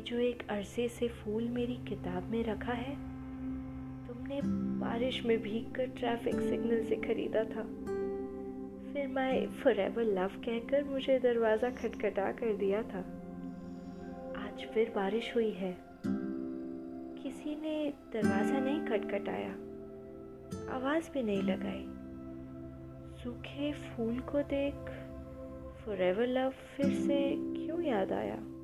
जो एक अरसे से फूल मेरी किताब में रखा है, तुमने बारिश में भीग कर ट्रैफ़िक सिग्नल से खरीदा था। फिर मैं फॉर एवर लव कहकर मुझे दरवाज़ा खटखटा कर दिया था। आज फिर बारिश हुई है। किसी ने दरवाज़ा नहीं खटखटाया। आवाज़ भी नहीं लगाई। सूखे फूल को देख फॉर एवर लव फिर से क्यों याद आया?